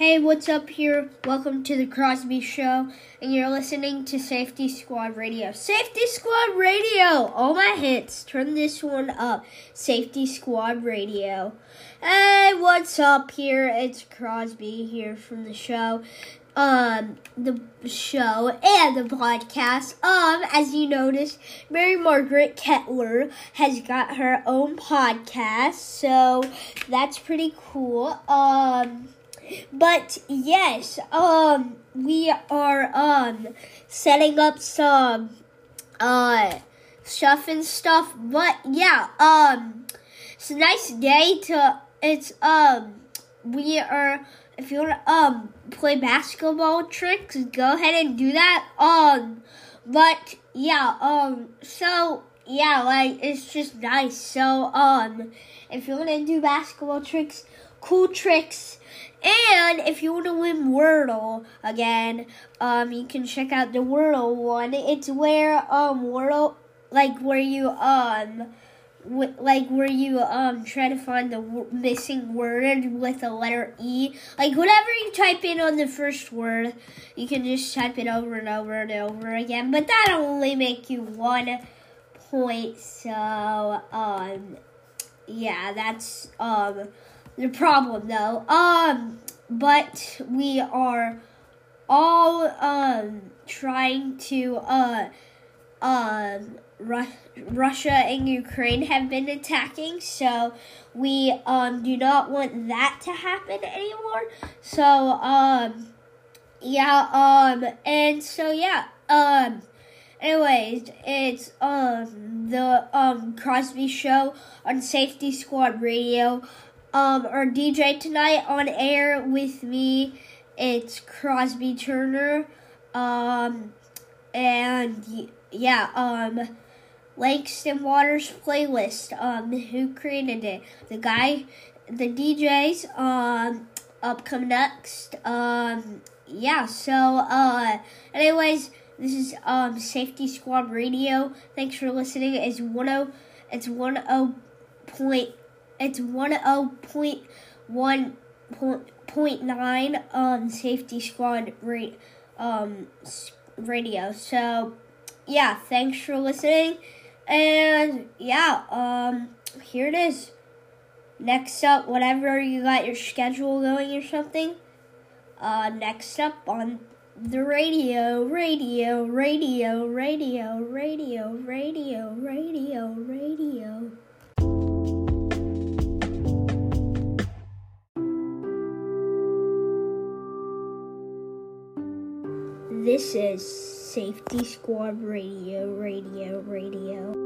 Hey, what's up here? Welcome to the Crosby Show, and you're listening to Safety Squad Radio. Safety Squad Radio! All my hits. Turn this one up. Safety Squad Radio. Hey, what's up here? It's Crosby here from the show. Um, the show and the podcast. Um, as you noticed, Mary Margaret Kettler has got her own podcast, so that's pretty cool. Um, but yes, um, we are um setting up some uh stuff and stuff. But yeah, um, it's a nice day to. It's um, we are. If you want to um play basketball tricks, go ahead and do that. Um, but yeah, um, so yeah, like it's just nice. So um, if you want to do basketball tricks, cool tricks and if you want to win Wordle again, um, you can check out the Wordle one. It's where um Wordle, like where you um, w- like where you um try to find the w- missing word with the letter E. Like whatever you type in on the first word, you can just type it over and over and over again. But that only make you one point. So um, yeah, that's um the problem though. Um, but we are all um trying to uh um Ru- Russia and Ukraine have been attacking, so we um do not want that to happen anymore. So um yeah um and so yeah um anyways it's um the um Crosby show on Safety Squad Radio um, our DJ tonight on air with me. It's Crosby Turner. Um, and yeah, um, Langston Waters playlist. Um, who created it? The guy, the DJs. Um, up come next. Um, yeah. So, uh, anyways, this is um Safety Squad Radio. Thanks for listening. It's one oh. It's one oh point it's 10.1.9 on Safety Squad rate, um, radio. So, yeah, thanks for listening. And yeah, um, here it is. Next up, whatever you got your schedule going or something. Uh, next up on the radio, radio, radio, radio, radio, radio, radio, radio. This is Safety Squad Radio, Radio, Radio.